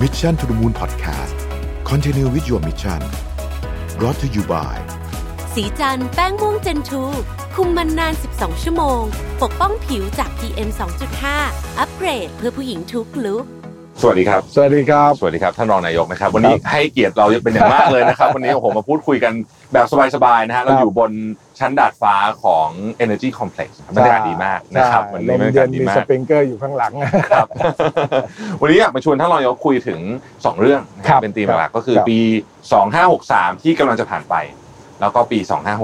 Mission to the Moon Podcast Continue with your mission brought to you by สีจันแป้งม่วงเจนทูคุมมันนาน 12 ชั่วโมง ปกป้องผิวจาก PM 2.5 อัปเกรดเพื่อผู้หญิงทุกลุก สวัสดีครับ สวัสดีครับ สวัสดีครับท่านรองนายกนะครับ วันนี้ให้เกียรติเราเป็นอย่างมากเลยนะครับ วันนี้โอ้โหมาพูดคุยกันแบบสบายๆนะฮะเราอยู่บนชั้นดาดฟ้าของ Energy Complex บรรยากาศดีมากนะครับใช่วันลนี้มบรรยาเย็กาศนดีมีมาสกปริงเกอร์อยู่ข้างหลังครับ วันนี้อยากมาชวนท่านรองนายกคุยถึง 2 เรื่องนะคครัรับบเป็นธีมหลักก็คือครับปี 2563 ที่กำลังจะผ่านไป แล้วก็ปี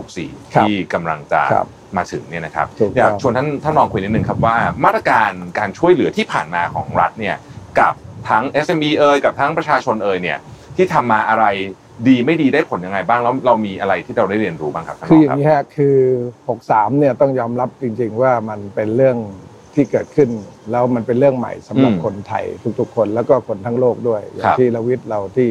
2564ครับที่กำลังจะครับมาถึงเนี่ยนะครับถูกต้องอยากชวนท่านท่านรองคุยนิดนึงครับว่ามาตรการการช่วยเหลือที่ผ่านมาของรัฐเนี่ยกับ ทั้ง SME เอ่ยกับทั้งประชาชนเอ่ยเนี่ยที่ทำมาอะไรดีไม่ดีได้ผลยังไงบ้างแล้วเรามีอะไรที่เราได้เรียนรู้บ้างครับท่านรคือองอย่าครับงนี้ฮะคือ 63 เนี่ยต้องยอมรับจริง ๆ ว่ามันเป็นเรื่องที่เกิดขึ้นแล้วมันเป็นเรื่องใหม่สำหรับคนไทยทุกๆคนแล้วก็คนทั้งโลกด้วยอย่างที่ลวิทย์เราที่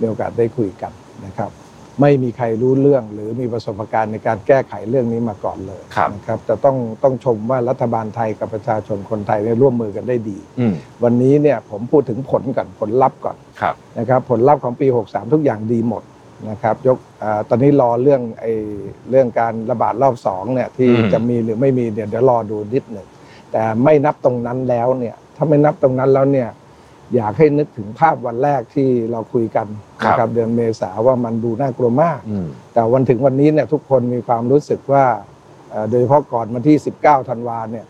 มีโอกาสได้คุยกันนะครับ ไม่มีใครรู้เรื่องหรือมีประสบการณ์ในการแก้ไขเรื่องนี้มาก่อนเลยครับนะครับแต่ต้องต้องชมว่ารัฐบาลไทยกับประชาชนคนไทยเนี่ยร่วมมือกันได้ดีอืมวันนี้เนี่ยผมพูดถึงผลก่อนผลลัพธ์ก่อนครับนะครับผลลัพธ์ของปี 63 ทุกอย่างดีหมดนะครับยกอาตอนนี้รอเรื่องไอ้เรื่องการระบาดรอบสองเนี่ยที่อืมจะมีหรือไม่มีเดี๋ยวเดี๋ยวรอดูนิดหนึ่งแต่ไม่นับตรงนั้นแล้วเนี่ยถ้าไม่นับตรงนั้นแล้วเนี่ย อยากให้นึกถึงภาพวันแรกที่เราคุยกันนะครับเดือนเมษาว่ามันดูน่ากลัวมากอืมแต่วันถึงวันนี้เนี่ยทุกคนมีความรู้สึกว่าเอ่อโดยเฉพาะก่อนวันที่ 19ธันวาเนี่ย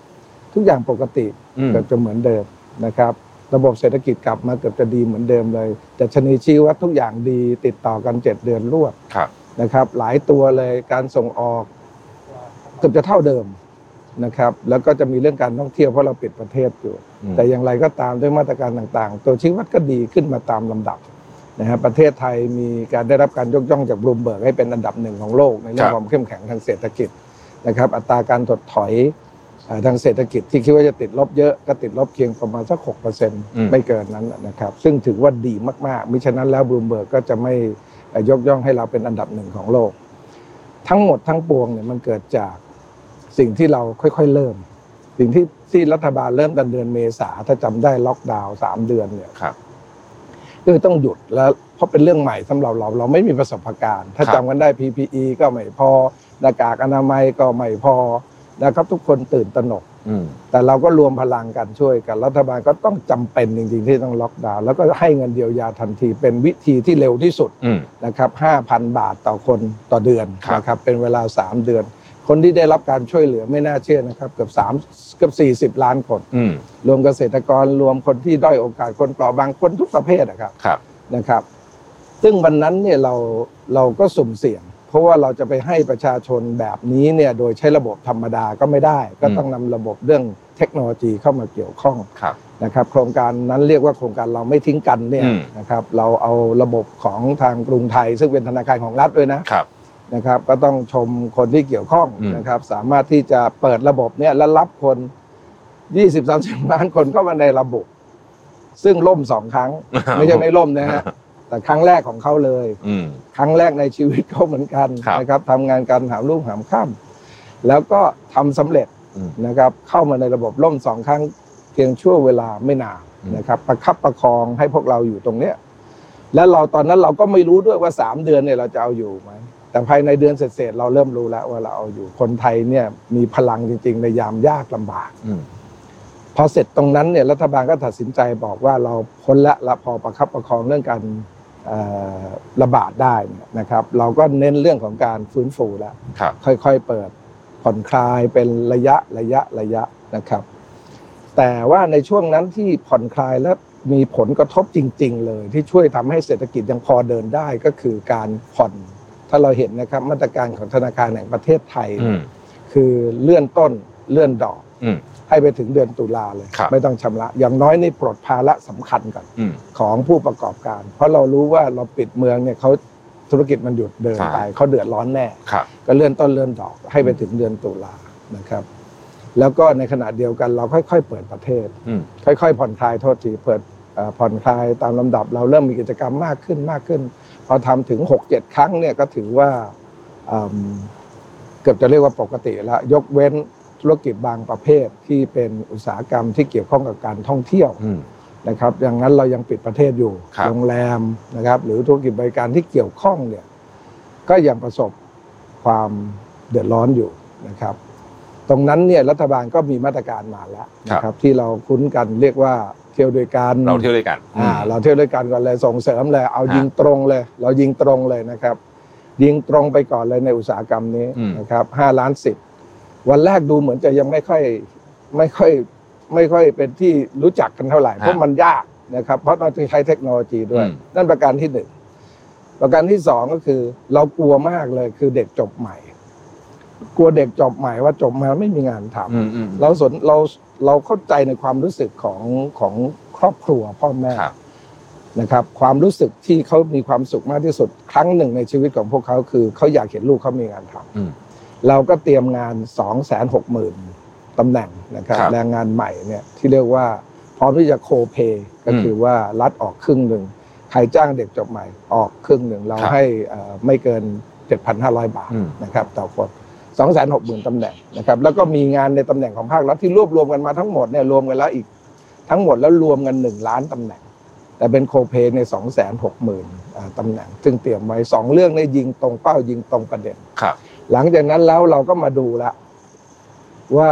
ทุกอย่างปกติอืมเกือบจะเหมือนเดิมนะครับ ระบบเศรษฐกิจกลับมาเกือบจะดีเหมือนเดิมเลยแต่ชนีชี้ว่าทุกอย่างดีติดต่อกัน7เดือนรวดครับนะครับ หลายตัวเลยการส่งออกเกือบจะเท่าเดิม นะครับแล้วก็จะมีเรื่องการท่องเที่ยวเพราะเราปิดประเทศอยู่อืมแต่อย่างไรก็ตามด้วยมาตรการต่างๆ ตัวชี้วัดก็ดีขึ้นมาตามลำดับนะฮะประเทศไทยมีการได้รับการยกย่องจากบลูมเบิร์กให้เป็นอันดับหนึ่งของโลกในเรื่อครังบความเข้มแข็งทางเศรษฐกิจนะครับ อัตราการถดถอยเอ่อทางเศรษฐกิจที่คิดว่าจะติดลบเยอะก็ติดลบเพียงประมาณสักหกเปอร์เซ็นต์ไม่เกินนั้นนะครับ ซึ่งถือว่าดีมากๆมิฉะนั้นแล้วบลูมเบิร์กก็จะไม่เอ่อยกย่องให้เราเป็นอันดับหนึ่งของโลก ทั้งหมดทั้งปวงเนี่ยมันเกิดจาก สิ่งที่เราค่อยๆเริ่ม สิ่งที่ที่รัฐบาลเริ่มกันเดือนเมษาถ้าจำได้ล็อกดาวน์สามเดือนเนี่ยครับก็คือต้องหยุดแล้วเพราะเป็นเรื่องใหม่สำหรับเราเราไม่มีประสบการณ์ ถ้าครับจำกันได้ PPE ก็ไม่พอหน้ากากอนามัยก็ไม่พอนะครับทุกคนตื่นตระหนกอืมแต่เราก็รวมพลังกันช่วยกัน รัฐบาลก็ต้องจำเป็นจริง ๆ ที่ต้องล็อกดาวน์แล้วก็ให้เงินเยียวยาทันที เป็นวิธีที่เร็วที่สุดอืมนะครับ5,000 บาทต่อคนต่อเดือนครับนะครับเป็นเวลา 3 เดือน คนที่ได้รับการช่วยเหลือไม่น่าเชื่อนะครับ เกือบ3เกือบ40ล้านคนอืมรวมเกษตรกรรวมคนที่ด้อยโอกาสคนเปราะบางคนทุกประเภทนะครับครับนะครับ ซึ่งวันนั้นเนี่ยเราเราก็สุ่มเสี่ยง เพราะว่าเราจะไปให้ประชาชนแบบนี้เนี่ยโดยใช้ระบบธรรมดาก็ไม่ได้ ก็ต้องนำระบบเรื่องเทคโนโลยีเข้ามาเกี่ยวข้องครับนะครับ โครงการนั้นเรียกว่าโครงการเราไม่ทิ้งกันเนี่ยอืมนะครับ เราเอาระบบของทางกรุงไทย ซึ่งเป็นธนาคารของรัฐด้วยนะครับ นะครับ ก็ต้องชมคนที่เกี่ยวข้องอืมนะครับ สามารถที่จะเปิดระบบเนี่ยและรับคน20-30ล้านคนเข้ามาในระบบ ซึ่งล่มสองครั้ง ไม่ใช่ไม่ล่มนะฮะแต่ครั้งแรกของเขาเลยอืมครั้งแรกในชีวิตเขาเหมือนกันครับนะครับทำงานกันหามรุ่งหามค่ำแล้วก็ทำสำเร็จอืมนะครับ เข้ามาในระบบล่มสองครั้ง เพียงชั่วเวลาไม่นานอืมนะครับ ประคับประคองให้พวกเราอยู่ตรงเนี้ยแล้วเราตอนนั้นเราก็ไม่รู้ด้วยว่าสามเดือนเนี่ยเราจะเอาอยู่ไหม แต่ภายในเดือนเสร็จๆเราเริ่มรู้แล้วว่าเราเอาอยู่คนไทยเนี่ยมีพลังจริง ๆ ในยามยากลำบากอืมพอเสร็จตรงนั้นเนี่ยรัฐบาลก็ตัดสินใจบอกว่าเราพ้นละละพอประคับประคองเรื่องการเอ่อระบาดได้เนี่ยนะครับ เราก็เน้นเรื่องของการฟื้นฟูแล้วครับค่อยๆเปิดผ่อนคลายเป็นระยะระยะระยะนะครับ แต่ว่าในช่วงนั้นที่ผ่อนคลายและมีผลกระทบจริง ๆ เลย ที่ช่วยทำให้เศรษฐกิจยังพอเดินได้ก็คือการผ่อน ถ้าเราเห็นนะครับมาตรการของธนาคารแห่งประเทศไทย อืม คือเลื่อนต้นเลื่อนดอก อืม ให้ไปถึงเดือนตุลาเลย ครับ ไม่ต้องชำระ อย่างน้อยนี่ปลดภาระสำคัญก่อนอืม ของผู้ประกอบการ เพราะเรารู้ว่าเราปิดเมืองเนี่ยเขาธุรกิจมันหยุดเดินใช่ไปเขาเดือดร้อนแน่ ครับ ก็เลื่อนต้นเลื่อนดอกให้ไปถึงเดือนตุลานะครับ แล้วก็ในขณะเดียวกันเราค่อย ๆ เปิดประเทศ อืม ค่อย ๆ ผ่อนคลายโทษทีเปิดเอ่อ ผ่อนคลายตามลำดับ เราเริ่มมีกิจกรรมมากขึ้นมากขึ้น พอทำถึง 6-7 ครั้งเนี่ยก็ถือว่าอืมเกือบจะเรียกว่าปกติแล้วยกเว้นธุรกิจบางประเภทที่เป็นอุตสาหกรรมที่เกี่ยวข้องกับการท่องเที่ยวอืมนะครับอย่างนั้นเรายังปิดประเทศอยู่ครับโรงแรมนะครับ หรือธุรกิจบริการที่เกี่ยวข้องเนี่ยก็ยังประสบความเดือดร้อนอยู่นะครับ ตรงนั้นเนี่ยรัฐบาลก็มีมาตรการมาแล้วนะครับ ที่เราคุ้นกันเรียกว่า เที่ยวด้วยกันเราเที่ยวด้วยกันอ่าเราเที่ยวด้วยกันก่อนเลยส่งเสริมเลยเอาฮะยิงตรงเลย เรายิงตรงเลยนะครับ ยิงตรงไปก่อนเลยในอุตสาหกรรมนี้อืมนะครับห้าล้านสิบวันแรกดูเหมือนจะยังไม่ค่อยไม่ค่อยไม่ค่อยเป็นที่รู้จักกันเท่าไหร่เพราะมันยากนะครับ เพราะเราต้องใช้เทคโนโลยีด้วยอืมนั่นประการที่หนึ่งประการที่สองก็คือ เรากลัวมากเลยคือเด็กจบใหม่ กลัวเด็กจบใหม่ว่าจบมาไม่มีงานทำอืมอืมเราสนเรา เราเข้าใจในความรู้สึกของของครอบครัวพ่อแม่ครับนะครับ ความรู้สึกที่เขามีความสุขมากที่สุดครั้งหนึ่งในชีวิตของพวกเขาคือเขาอยากเห็นลูกเขามีงานทำอืมเราก็เตรียมงาน2 6 0 0 0 0ตำแหน่งนะครับครับแรงงานใหม่เนี่ยที่เรียกว่าพร้อมที่จะโคเพก็อืมคือว่ารัฐออกครึ่งหนึ่งใครจ้างเด็กจบใหม่ออกครึ่งหนึ่งเราครับให้เอ่อไม่เกิน 7,500 บาทอืมนะครับต่อคน 2 6 0 0 0 0ตำแหน่งนะครับแล้วก็มีงานในตำแหน่งของภาครัฐที่รวบรวมกันมาทั้งหมดเนี่ยรวมกันแล้วอีกทั้งหมดแล้วรวมกัน 1 ล้านตำแหน่ง แต่เป็นโคเพใน2 6 0 0 0 0ตำแหน่ง ซึ่งเตรียมไว้สองเรื่องเนี่ยยิงตรงเป้ายิงตรงประเด็นครับ หลังจากนั้นแล้วเราก็มาดูละว่า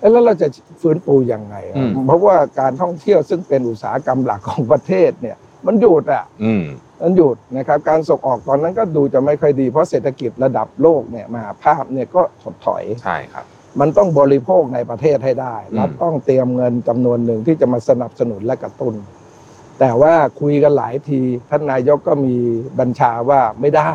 เอ๊ะแล้วเราจะฟื้นฟูยังไงอะอืมเพราะว่าการท่องเที่ยวซึ่งเป็นอุตสาหกรรมหลักของประเทศเนี่ย มันหยุดอะอืมมันหยุดนะครับ การส่งออกตอนนั้นก็ดูจะไม่ค่อยดี เพราะเศรษฐกิจระดับโลกเนี่ยมหาภาพเนี่ยก็ถดถอย ใช่ครับ มันต้องบริโภคในประเทศให้ได้อืมรัฐต้องเตรียมเงินจำนวนหนึ่งที่จะมาสนับสนุนและกระตุ้น แต่ว่าคุยกันหลายทีท่านนายกก็มีบัญชาว่าไม่ได้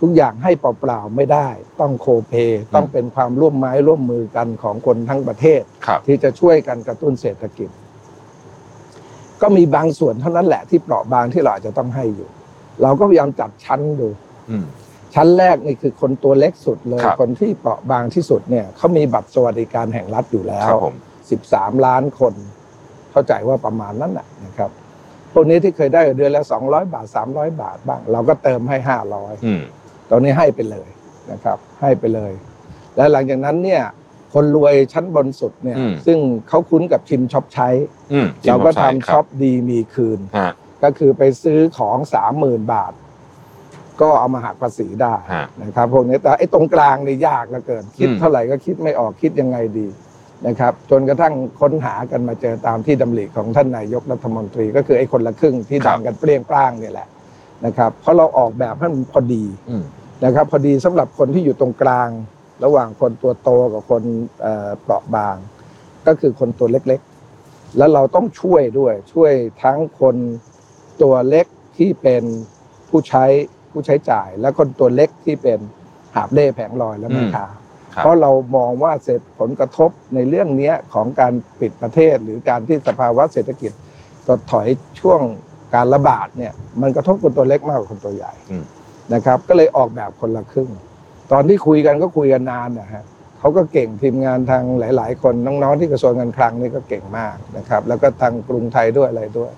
ทุกอย่างให้เปล่าๆไม่ได้ ต้องโคเพต้องเป็นความร่วมไม้ร่วมมือกันของคนทั้งประเทศครับที่จะช่วยกันกระตุ้นเศรษฐกิจ ก็มีบางส่วนเท่านั้นแหละที่เปราะบางที่เราอาจจะต้องให้อยู่ เราก็พยายามจัดชั้นดูอืมชั้นแรกนี่คือคนตัวเล็กสุดเลยครับคนที่เปราะบางที่สุดเนี่ยเขามีบัตรสวัสดิการแห่งรัฐอยู่แล้ควรับผม13ล้านคน เข้าใจว่าประมาณนั้นแหละนะครับพวกนี้ที่เคยได้เดือนละ200บาท300บาทบ้าง เราก็เติมให้500อืมตอนนี้ให้ไปเลยนะครับ ให้ไปเลย และหลังจากนั้นเนี่ย คนรวยชั้นบนสุดเนี่ย อืม ซึ่งเขาคุ้นกับชิมช้อปใช้ อืมเราก็ทำช้อปดีมีคืน ฮะก็คือไปซื้อของสามหมื่นบาท ก็เอามาหักภาษีได้ฮะ นะครับพวกนี้แต่ไอ้ตรงกลางนี่ยากเหลือเกิน คิดอืม เท่าไหร่ก็คิดไม่ออกคิดยังไงดีนะครับ จนกระทั่งค้นหากันมาเจอตามที่ดำริของท่านนายกรัฐมนตรี ก็คือไอ้คนละครึ่งที่ดังกันเปรี้ยงปร้างเนี่ยแหละนะครับเพราะเราออกแบบให้มันพอดีอืมนะครับ พอดีสำหรับคนที่อยู่ตรงกลาง ระหว่างคนตัวโตกับคนเอ่อเปราะบาง ก็คือคนตัวเล็กๆ แล้วเราต้องช่วยด้วยช่วยทั้งคนตัวเล็กที่เป็นผู้ใช้ผู้ใช้จ่าย และคนตัวเล็กที่เป็นหาบเล่แผงลอยและแม่ค้าครับเพราะเรามองว่าเสร็จผลกระทบในเรื่องเนี้ยของการปิดประเทศ หรือการที่สภาวะเศรษฐกิจถดถอยช่วงการระบาดเนี่ยมันกระทบคนตัวเล็กมากกว่าคนตัวใหญ่อืมนะครับ ก็เลยออกแบบคนละครึ่ง ตอนที่คุยกันก็คุยกันนานนะฮะเขาก็เก่งทีมงานทางหลาย ๆ คนน้องๆที่กระทรวงการคลังนี่ก็เก่งมากนะครับ แล้วก็ทางกรุงไทยด้วยอะไรด้วย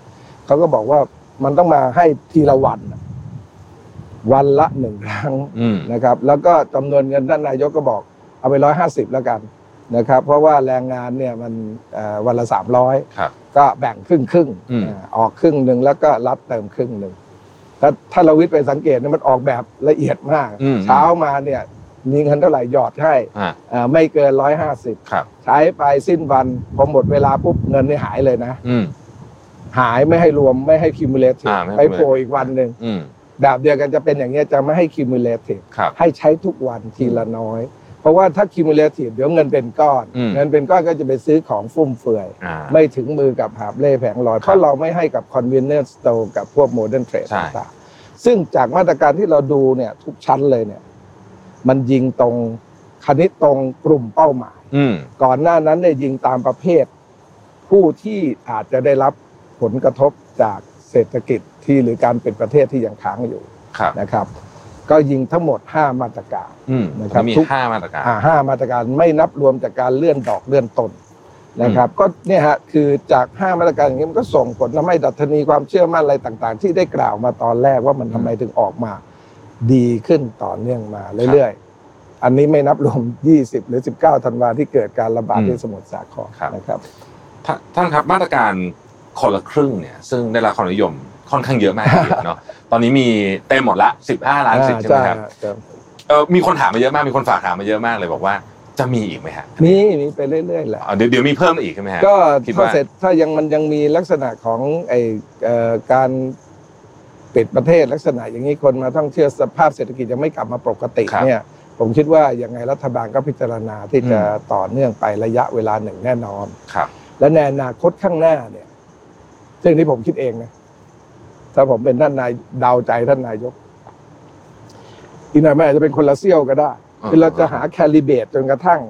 เขาก็บอกว่ามันต้องมาให้ทีละวันน่ะวันละหนึ่งครั้งอืมนะครับ แล้วก็จำนวนเงินท่านนายกก็บอกเอาไปร้อยห้าสิบแล้วกันนะครับ เพราะว่าแรงงานเนี่ยมันเอ่อวันละสามร้อยครับก็แบ่งครึ่งครึ่งๆอืมอ่าออกครึ่งหนึ่งแล้วก็รัฐเติมครึ่งหนึ่ง ถ้าถ้าเราวิทย์ไปสังเกตเนี่ยมันออกแบบละเอียดมาก อืมเช้ามาเนี่ยมีเงินเท่าไหร่หยอดให้อ่าอ่าไม่เกินร้อยห้าสิบครับ ใช้ไปสิ้นวันพอหมดเวลาปุ๊บเงินนี่หายเลยนะ อืม หายไม่ให้รวมไม่ให้คิมูเลทีอ่าไม่ให้ ไปโผล่อีกวันหนึ่งอืมแบบเดียวกันจะเป็นอย่างเงี้ยจะไม่ให้คิมูเลทีครับ ให้ใช้ทุกวันทีละน้อย เพราะว่าถ้าคิมูเลทีเดี๋ยวเงินเป็นก้อน อืมเงินเป็นก้อนก็จะไปซื้อของฟุ่มเฟือย อ่าไม่ถึงมือกับหาบเล่แผงลอย เพราะเราไม่ให้กับ convenience store กับพวก modern trade ใช่ ต่างๆซึ่งจากมาตรการที่เราดูเนี่ยทุกชั้นเลยเนี่ย มันยิงตรงคณิตตรงกลุ่มเป้าหมาย อืม ก่อนหน้านั้นเนี่ยยิงตามประเภท ผู้ที่อาจจะได้รับผลกระทบจากเศรษฐกิจที่หรือการเป็นประเทศที่ยังค้างอยู่ครับ นะครับ ก็ยิงทั้งหมด 5 มาตรการอืมนะครับมีทุกห้ามาตรการอ่าห้ามาตรการไม่นับรวมจากการเลื่อนดอกเลื่อนต้นนะครับ ก็เนี่ยฮะคือจากห้ามาตรการอย่างนี้มันก็ส่งผลทำให้ดัชนีความเชื่อมั่นอะไรต่างๆ ที่ได้กล่าวมาตอนแรกว่ามันทำไมถึงออกมาดีขึ้นต่อเนื่องมาเรื่อยๆ อันนี้ไม่นับรวม 20 หรือ 19 ธันวาที่เกิดการระบาดอืมที่สมุทรสาครครับนะครับท่านท่านครับมาตรการคนละครึ่งเนี่ยซึ่งได้รับความนิยม ค่อนข้างเยอะมากทีเดียวเนาะตอนนี้มีเต็มหมดละ15 ล้านสิทธิ์ใช่ไหมครับใช่เออมีคนถามมาเยอะมากมีคนฝากถามมาเยอะมากเลยบอกว่าจะมีอีกไหมฮะมีมีไปเรื่อยๆแหละอ๋อเดี๋ยวเดี๋ยวมีเพิ่มอีกใช่ไหมฮะก็คิดถ้าว่าเสร็จถ้ายังมันยังมีลักษณะของไอเอ่อการปิดประเทศลักษณะอย่างนี้คนมาท่องเที่ยวสภาพเศรษฐกิจยังไม่กลับมาปกติครับเนี่ยผมคิดว่ายังไงรัฐบาลก็พิจารณาที่จะอืมต่อเนื่องไประยะเวลาหนึ่งแน่นอนครับ และในอนาคตข้างหน้าเนี่ยซึ่งที่ผมคิดเองนะ ถ้าผมเป็นท่านนายเดาใจท่านนายก อีกหน่อยมันอาจจะเป็นคนละเซี่ยวก็ได้อ่าคือเราจะหาแคลิเบตจนกระทั่ง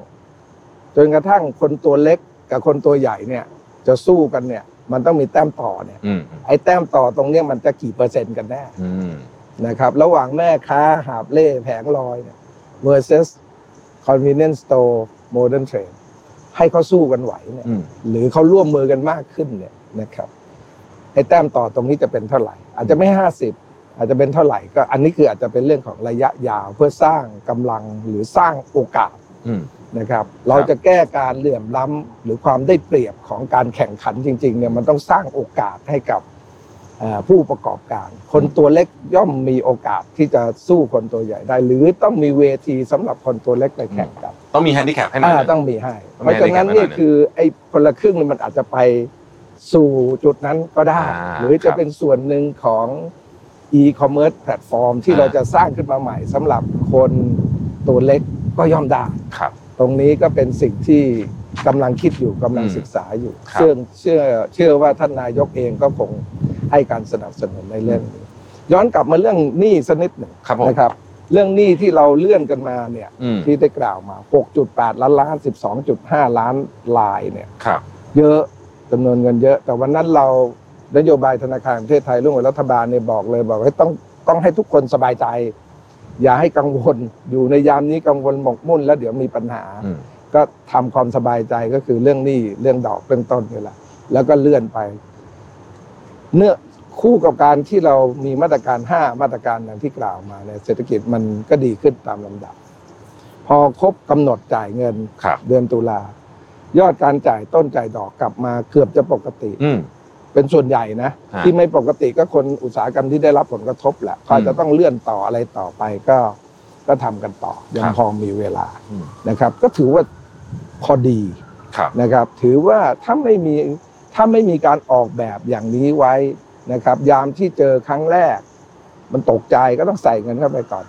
จนกระทั่งคนตัวเล็กกับคนตัวใหญ่เนี่ย จะสู้กันเนี่ย มันต้องมีแต้มต่อเนี่ยอืมไอ้แต้มต่อตรงเนี้ยมันจะกี่เปอร์เซ็นต์กันแน่อืมนะครับ ระหว่างแม่ค้าหาบเล่แผงลอยเนี่ย versus convenience store modern trade ให้เขาสู้กันไหวเนี่ยอืมหรือเขาร่วมมือกันมากขึ้นเนี่ยนะครับ ไอ้แต้มต่อตรงนี้จะเป็นเท่าไหร่ อาจจะไม่ห้าสิบอาจจะเป็นเท่าไหร่ก็อันนี้คืออาจจะเป็นเรื่องของระยะยาวเพื่อสร้างกำลังหรือสร้างโอกาสอืมนะครับเราจะแก้การเหลื่อมล้ำหรือความได้เปรียบของการแข่งขันจริงๆเนี่ยมันต้องสร้างโอกาสให้กับเอ่อผู้ประกอบการ คนตัวเล็กย่อมมีโอกาสที่จะสู้คนตัวใหญ่ได้ หรือต้องมีเวทีสำหรับคนตัวเล็กไปแข่งกัน ต้องมีแฮนดิแคปให้หน่อยอ่าหนึ่งต้องมีให้ต้องมีเพมีราะฉะนั้นให้นี่แข่งขันหน่อยคือไอ้คนละครึ่งนี่มันอาจจะไป สู่จุดนั้นก็ได้ อ่าหรือครับเป็นส่วนหนึ่งของ e-commerce แพลตฟอร์มที่อ่า เราจะสร้างขึ้นมาใหม่สำหรับคนตัวเล็กก็ย่อมได้ ครับ ตรงนี้ก็เป็นสิ่งที่กำลังคิดอยู่กำลังอืมศึกษาอยู่ครับซึ่งเชื่อเชื่อว่าท่านนายกเองก็คงให้การสนับสนุนในเรื่องนี้ย้อนกลับมาเรื่องหนี้สักนิดหนึ่งครับผมนะครับ เรื่องหนี้ที่เราเลื่อนกันมาเนี่ยอืมที่ได้กล่าวมา 6.8 ล้านล้าน 12.5 ล้านลายเนี่ย ครับ เยอะ จำนวนเงินเยอะ แต่วันนั้นเรานโยบายธนาคารแห่งประเทศไทยร่วมกับรัฐบาลเนี่ยบอกเลยบอกให้ต้องต้องให้ทุกคนสบายใจ อย่าให้กังวลอยู่ในยามนี้กังวลหมกมุ่น แล้วเดี๋ยวมีปัญหาอืมก็ทำความสบายใจก็คือเรื่องหนี้เรื่องดอกเรื่องต้นนี่แหละแล้วก็เลื่อนไป เนื้อคู่กับการที่เรามีมาตรการห้ามาตรการอย่างที่กล่าวมาเนี่ยเศรษฐกิจมันก็ดีขึ้นตามลำดับ พอครบกำหนดจ่ายเงินครับเดือนตุลา ยอดการจ่ายต้นจ่ายดอกกลับมาเกือบจะปกติ อืม เป็นส่วนใหญ่นะ ฮะที่ไม่ปกติก็คนอุตสาหกรรมที่ได้รับผลกระทบแหละเขาจะต้องเลื่อนต่ออะไรต่อไปก็ก็ทำกันต่อยังพอมีเวลาอืม นะครับ ก็ถือว่าพอดีครับ นะครับ ถือว่าถ้าไม่มีถ้าไม่มีการออกแบบอย่างนี้ไว้นะครับ ยามที่เจอครั้งแรก มันตกใจก็ต้องใส่เงินเข้าไปก่อน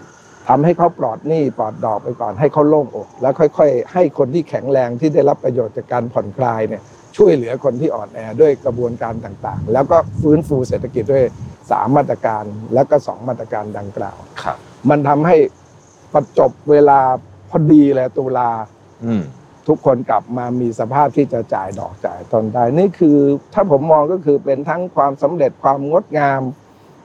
ทำให้เขาปลอดหนี้ปลอดดอกไปก่อนให้เขาโล่งอก แล้วค่อย ๆ ให้คนที่แข็งแรงที่ได้รับประโยชน์จากการผ่อนคลายเนี่ยช่วยเหลือคนที่อ่อนแอด้วยกระบวนการต่างๆ แล้วก็ฟื้นฟูเศรษฐกิจด้วยสามมาตรการแล้วก็สองมาตรการดังกล่าวครับ มันทำให้ประจบเวลาพอดีเลยตุลาอืมทุกคนกลับมามีสภาพที่จะจ่ายดอกจ่ายต้นได้นี่คือ ถ้าผมมองก็คือเป็นทั้งความสำเร็จความงดงาม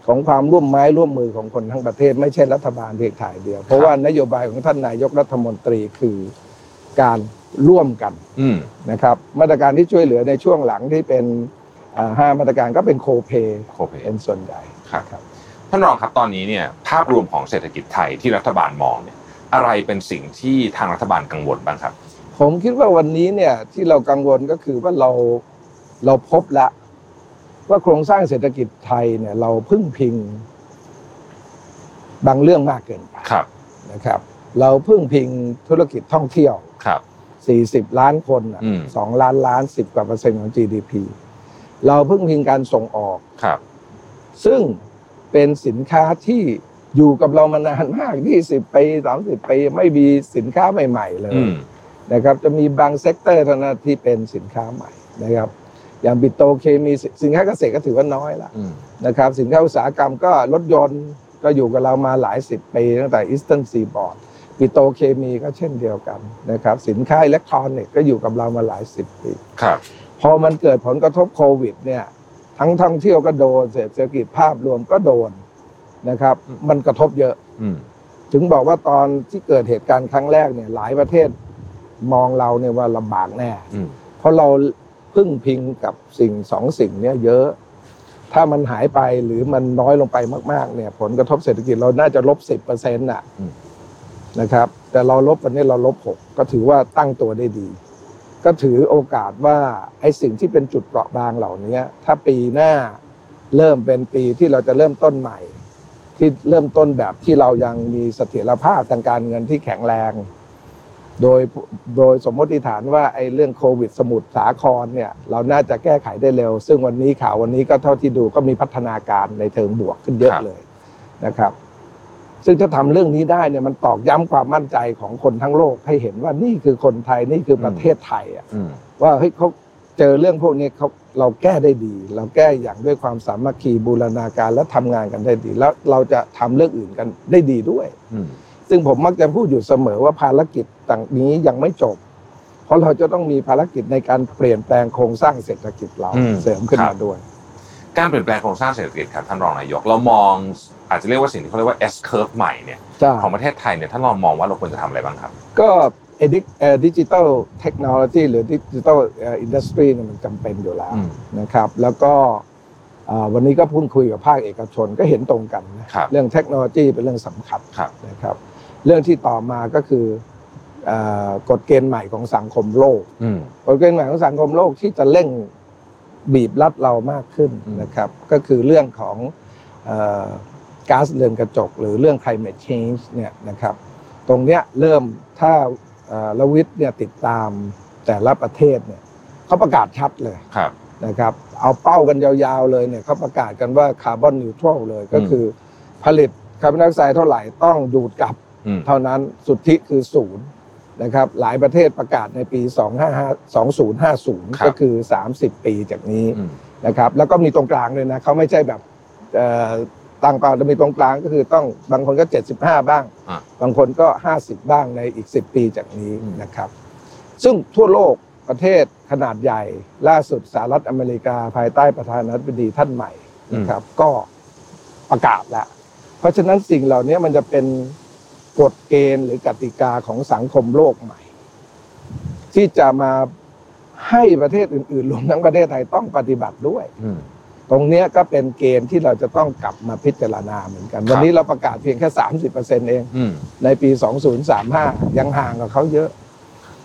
ของความร่วมไม้ร่วมมือของคนทั้งประเทศ ไม่ใช่รัฐบาลเพียงถ่ายเดียว เพราะว่านโยบายของท่านนายกรัฐมนตรีคือการร่วมกันอืมนะครับ มาตรการที่ช่วยเหลือในช่วงหลังที่เป็นอ่าห้ามาตรการก็เป็นโคเปโคเปเป็นส่วนใหญ่ครับท่านรองครับตอนนี้เนี่ยภาพรวมของเศรษฐกิจไทยที่รัฐบาลมองเนี่ยอะไรเป็นสิ่งที่ทางรัฐบาลกังวลบ้างครับ ผมคิดว่าวันนี้เนี่ยที่เรากังวลก็คือว่าเราเราพบละ ว่าโครงสร้างเศรษฐกิจไทยเนี่ยเราพึ่งพิงบางเรื่องมากเกินไปครับนะครับ เราพึ่งพิงธุรกิจท่องเที่ยวครับ 40 ล้านคนน่ะอืมสองล้านล้านสิบกว่าเปอร์เซ็นต์ของ GDP เราพึ่งพิงการส่งออกครับ ซึ่งเป็นสินค้าที่อยู่กับเรามานานมาก 20 ปี 30 ปี ไม่มีสินค้าใหม่ ๆ เลยอืมนะครับ จะมีบาง sector เท่านั้นที่เป็นสินค้าใหม่นะครับ อย่างปิโตรเคมีสินค้าเกษตรก็ถือว่าน้อยละอืมนะครับ สินค้าอุตสาหกรรมก็รถยนต์ก็อยู่กับเรามาหลายสิบปีตั้งแต่ Eastern Seaboard ปิโตรเคมีก็เช่นเดียวกันนะครับ สินค้าอิเล็กทรอนิกส์ก็อยู่กับเรามาหลายสิบปีครับพอมันเกิดผลกระทบโควิดเนี่ยทั้งท่องเที่ยวก็โดนเศรษฐกิจภาพรวมก็โดนนะครับ มันกระทบเยอะอืมถึงบอกว่าตอนที่เกิดเหตุการณ์ครั้งแรกเนี่ย หลายประเทศมองเราเนี่ยว่าลำบากแน่อืมเพราะเรา พึ่งพิงกับสิ่งสองสิ่งเนี้ยเยอะ ถ้ามันหายไปหรือมันน้อยลงไปมาก ๆ เนี่ย ผลกระทบเศรษฐกิจเราน่าจะลบสิบเปอร์เซ็นต์น่ะนะครับ แต่เราลบวันนี้เราลบหกก็ถือว่าตั้งตัวได้ดี ก็ถือโอกาสว่าไอ้สิ่งที่เป็นจุดเปราะบางเหล่านี้ถ้าปีหน้าเริ่มเป็นปีที่เราจะเริ่มต้นใหม่ ที่เริ่มต้นแบบที่เรายังมีเสถียรภาพทางการเงินที่แข็งแรง โดยโดยสมมติฐานว่าไอ้เรื่องโควิด สมุทรสาครเนี่ยเราน่าจะแก้ไขได้เร็ว ซึ่งวันนี้ข่าววันนี้ก็เท่าที่ดูก็มีพัฒนาการในเชิงบวกขึ้นเยอะครับเลยนะครับ ซึ่งถ้าทำเรื่องนี้ได้เนี่ยมันตอกย้ำความมั่นใจของคนทั้งโลกให้เห็นว่านี่คือคนไทยนี่คือประเทศไทยอะอืมว่าเฮ้ยเขาเจอเรื่องพวกนี้เขาเราแก้ได้ดี เราแก้อย่างด้วยความสามัคคีบูรณาการและทำงานกันได้ดี แล้วเราจะทำเรื่องอื่นกันได้ดีด้วย อืม ซึ่งผมมักจะพูดอยู่เสมอว่าภารกิจต่างนี้ยังไม่จบ เพราะเราจะต้องมีภารกิจในการเปลี่ยนแปลงโครงสร้างเศรษฐกิจเราอืมเสริมขึ้นครัมาบด้วย การเปลี่ยนแปลงโครงสร้างเศรษฐกิจครับท่านรองนายกเรามองอาจจะเรียกว่าสิ่งที่เขาเรียกว่า S curve ใหม่เนี่ยใช่ของประเทศไทยเนี่ยท่านรองมองว่าเราควรจะทำอะไรบ้างครับ ก็ดิจิทัลเทคโนโลยีหรือดิจิทัลอินดัสทรีเนี่ยมันจำเป็นอยู่แล้วอืมนะครับแล้วก็อ่าวันนี้ก็พูดคุยกับภาคเอกชนก็เห็นตรงกันนะครับเรื่องเทคโนโลยีเป็นเรื่องสำคัญครับนะครับ เรื่องที่ต่อมาก็คือเอ่อกฎเกณฑ์ใหม่ของสังคมโลกอืมกฎเกณฑ์ใหม่ของสังคมโลกที่จะเร่งบีบรัดเรามากขึ้นอืมนะครับ ก็คือเรื่องของเอ่อก๊าซเรือนกระจก หรือเรื่อง climate change เนี่ยนะครับ ตรงเนี้ยเริ่มถ้าเอ่อละวิทย์เนี่ยติดตามแต่ละประเทศเนี่ยเขาประกาศชัดเลยครับนะครับ เอาเป้ากันยาวๆเลยเนี่ยเขาประกาศกันว่าคาร์บอนนิวทรัลเลยก็คือผลิตคาร์บอนไดออกไซด์เท่าไหร่ต้องดูดกลับอืม เท่านั้นสุทธิคือศูนย์นะครับหลายประเทศประกาศในปี255 2050 ก็คือ 30 ปีจากนี้อืมนะครับแล้วก็มีตรงกลางเลยนะเขาไม่ใช่แบบเอ่อตั้งเป้าจะมีตรงกลางก็คือต้องบางคนก็ 75 บ้างอะบางคนก็ 50 บ้างในอีก 10 ปีจากนี้อืมนะครับ ซึ่งทั่วโลกประเทศขนาดใหญ่ ล่าสุดสหรัฐอเมริกาภายใต้ประธานาธิบดีท่านใหม่นะครับ ก็ประกาศแล้วเพราะฉะนั้นสิ่งเหล่านี้มันจะเป็น กฎเกณฑ์หรือกติกาของสังคมโลกใหม่ ที่จะมาให้ประเทศอื่นๆรวมทั้งประเทศไทยต้องปฏิบัติด้วยอืมตรงเนี้ยก็เป็นเกณฑ์ที่เราจะต้องกลับมาพิจารณาเหมือนกันครับวันนี้เราประกาศเพียงแค่ 30%เองอืมในปี 2035 ยังห่างกับเขาเยอะ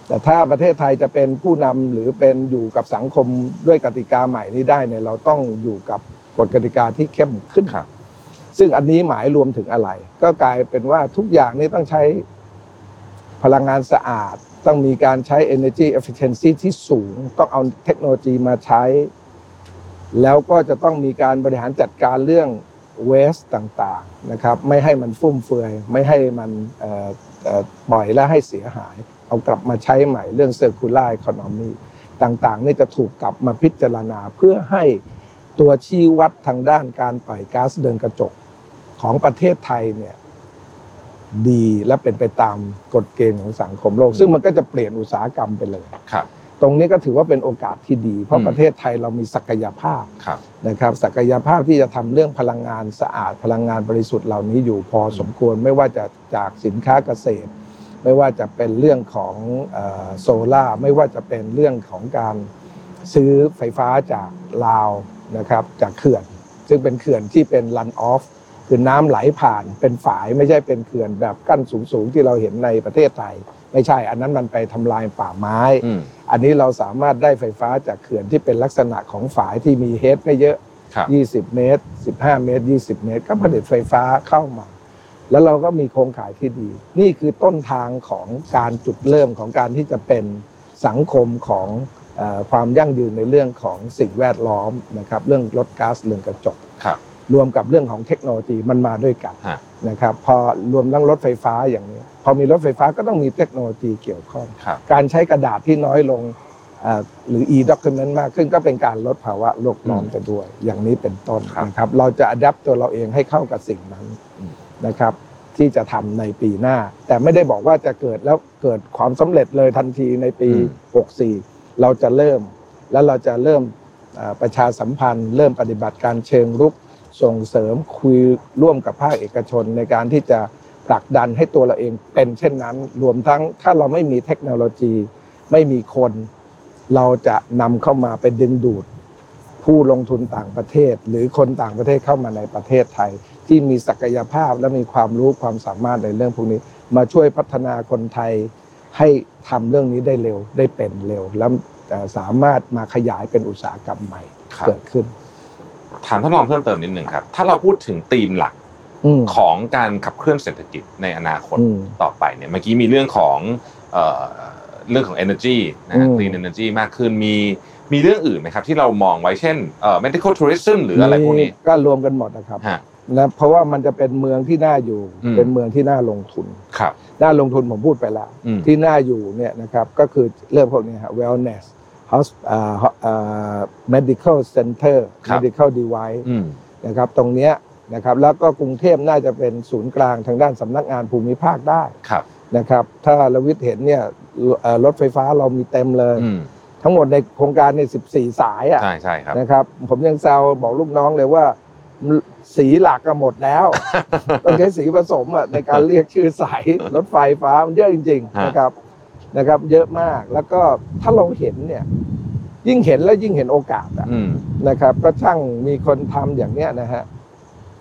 แต่ถ้าประเทศไทยจะเป็นผู้นำหรือเป็นอยู่กับสังคมด้วยกติกาใหม่นี้ได้เนี่ยเราต้องอยู่กับกฎกติกาที่เข้มขึ้นครับ ซึ่งอันนี้หมายรวมถึงอะไร ก็กลายเป็นว่าทุกอย่างนี้ต้องใช้พลังงานสะอาด ต้องมีการใช้ energy efficiency ที่สูง ต้องเอาเทคโนโลยีมาใช้ แล้วก็จะต้องมีการบริหารจัดการเรื่อง waste ต่างๆนะครับ ไม่ให้มันฟุ่มเฟือย ไม่ให้มันปล่อยและให้เสียหาย เอากลับมาใช้ใหม่เรื่อง circular economy ต่างๆนี่จะถูกกลับมาพิจารณาเพื่อให้ตัวชี้วัดทางด้านการปล่อยก๊าซเรือนกระจก ของประเทศไทยเนี่ยดีและเป็นไปตามกฎเกณฑ์ของสังคมโลก ซึ่งมันก็จะเปลี่ยนอุตสาหกรรมไปเลยครับ ตรงนี้ก็ถือว่าเป็นโอกาสที่ดี เพอืราะมประเทศไทยเรามีศักยภาพครับนะครับ ศักยภาพที่จะทำเรื่องพลังงานสะอาดพลังงานบริสุทธิ์เหล่านี้อยู่พอสมควรไม่ว่าจะจากสินค้าเกษตร ไม่ว่าจะเป็นเรื่องของโซล่าไม่ว่าจะเป็นเรื่องของการซื้อไฟฟ้าจากลาวนะครับจากเขื่อน ซึ่งเป็นเขื่อนที่เป็น run off คือน้ำไหลผ่านเป็นฝายไม่ใช่เป็นเขื่อนแบบกั้นสูงๆที่เราเห็นในประเทศไทย ไม่ใช่ อันนั้นมันไปทำลายป่าไม้อืมอันนี้เราสามารถได้ไฟฟ้าจากเขื่อนที่เป็นลักษณะของฝายที่มีเฮดไม่เยอะครับ20 เมตร 15 เมตร 20 เมตร ก็ผลิตไฟฟ้าเข้ามา แล้วเราก็มีโครงข่ายที่ดี นี่คือต้นทางของการจุดเริ่มของการที่จะเป็นสังคมของเออความยั่งยืนในเรื่องของสิ่งแวดล้อมนะครับ เรื่องลดก๊าซเรือนกระจกครับ รวมกับเรื่องของเทคโนโลยีมันมาด้วยกันฮะ นะครับพอรวมทั้งรถไฟฟ้าอย่างนี้ พอมีรถไฟฟ้าก็ต้องมีเทคโนโลยีเกี่ยวข้อง ครับ การใช้กระดาษที่น้อยลงเอ่อหรือ e-document มากขึ้นก็เป็นการลดภาวะโลกร้อนอืมไปด้วย อย่างนี้เป็นต้นครับ นะครับ เราจะ adapt ตัวเราเองให้เข้ากับสิ่งนั้นอืมนะครับ ที่จะทำในปีหน้า แต่ไม่ได้บอกว่าจะเกิดแล้วเกิดความสำเร็จเลยทันทีในปี64 เราจะเริ่ม แล้วเราจะเริ่มเอ่อประชาสัมพันธ์ เริ่มปฏิบัติการเชิงรุก ส่งเสริมคุยร่วมกับภาคเอกชนในการที่จะผลักดันให้ตัวเราเองเป็นเช่นนั้น รวมทั้งถ้าเราไม่มีเทคโนโลยี ไม่มีคน เราจะนำเข้ามาเป็นดึงดูด ผู้ลงทุนต่างประเทศ หรือคนต่างประเทศเข้ามาในประเทศไทย ที่มีศักยภาพและมีความรู้ความสามารถในเรื่องพวกนี้ มาช่วยพัฒนาคนไทย ให้ทำเรื่องนี้ได้เร็วได้เป็นเร็ว แล้วสามารถมาขยายเป็นอุตสาหกรรมใหม่เกิดขึ้น ถามท่านรองเพิ่มเติมนิดหนึ่งครับ ถ้าเราพูดถึงธีมหลักอืมของการขับเคลื่อนเศรษฐกิจในอนาคตอืมต่อไปเนี่ยเมื่อกี้มีเรื่องของเอ่อเรื่องของ energy นะฮะอืม clean energy มากขึ้นมีมีเรื่องอื่นไหมครับที่เรามองไว้เช่นเอ่อ medical tourism หรืออะไรพวกนี้ก็รวมกันหมดนะครับฮะนะเพราะว่ามันจะเป็นเมืองที่น่าอยู่อืมเป็นเมืองที่น่าลงทุนครับน่าลงทุนผมพูดไปแล้วอืมที่น่าอยู่เนี่ยนะครับก็คือเรื่องพวกนี้ฮะ wellness house อ่าอ่า medical center ครับ medical device อืมนะครับตรงเนี้ยนะครับแล้วก็กรุงเทพน่าจะเป็นศูนย์กลางทางด้านสำนักงานภูมิภาคได้ครับนะครับถ้าเราวิทย์เห็นเนี่ยเอ่อรถไฟฟ้าเรามีเต็มเลยอืมทั้งหมดในโครงการใน 14 สายอะใช่ใช่ครับนะครับผมยังแซวบอกลูกน้องเลยว่าสีหลักก็หมดแล้ว ต้องใช้สีผสมอะในการเรียกชื่อสายรถไฟฟ้ามันเยอะจริงฮะๆนะครับ นะครับ เยอะมากแล้วก็ถ้าเราเห็นเนี่ย ยิ่งเห็นแล้วยิ่งเห็นโอกาสอะอืมนะครับ ก็ช่างมีคนทำอย่างเนี้ยนะฮะ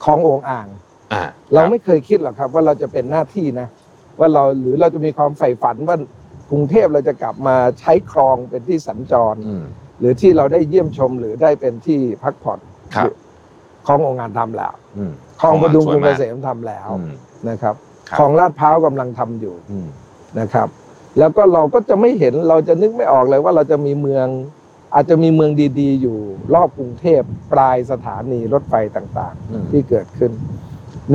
ของโองอ่างอ่าเราไม่เคยคิดหรอกครับ ว่าเราจะเป็นหน้าที่นะว่าเราหรือเราจะมีความใฝ่ฝันว่ากรุงเทพเราจะกลับมาใช้คลองเป็นที่สัญจรอืมหรือที่เราได้เยี่ยมชมหรือได้เป็นที่พักผ่อนครับคลองโองงานทำแล้วอืมคลองประดุงสกวยรุงเกมากษมทำแล้วอืมนะครับครับคลองลาดพร้าวกำลังทำอยู่อืมนะครับ แล้วก็เราก็จะไม่เห็นเราจะนึกไม่ออกเลยว่าเราจะมีเมือง อาจจะมีเมืองดี ๆ อยู่รอบกรุงเทพปลายสถานีรถไฟต่างอืมๆที่เกิดขึ้น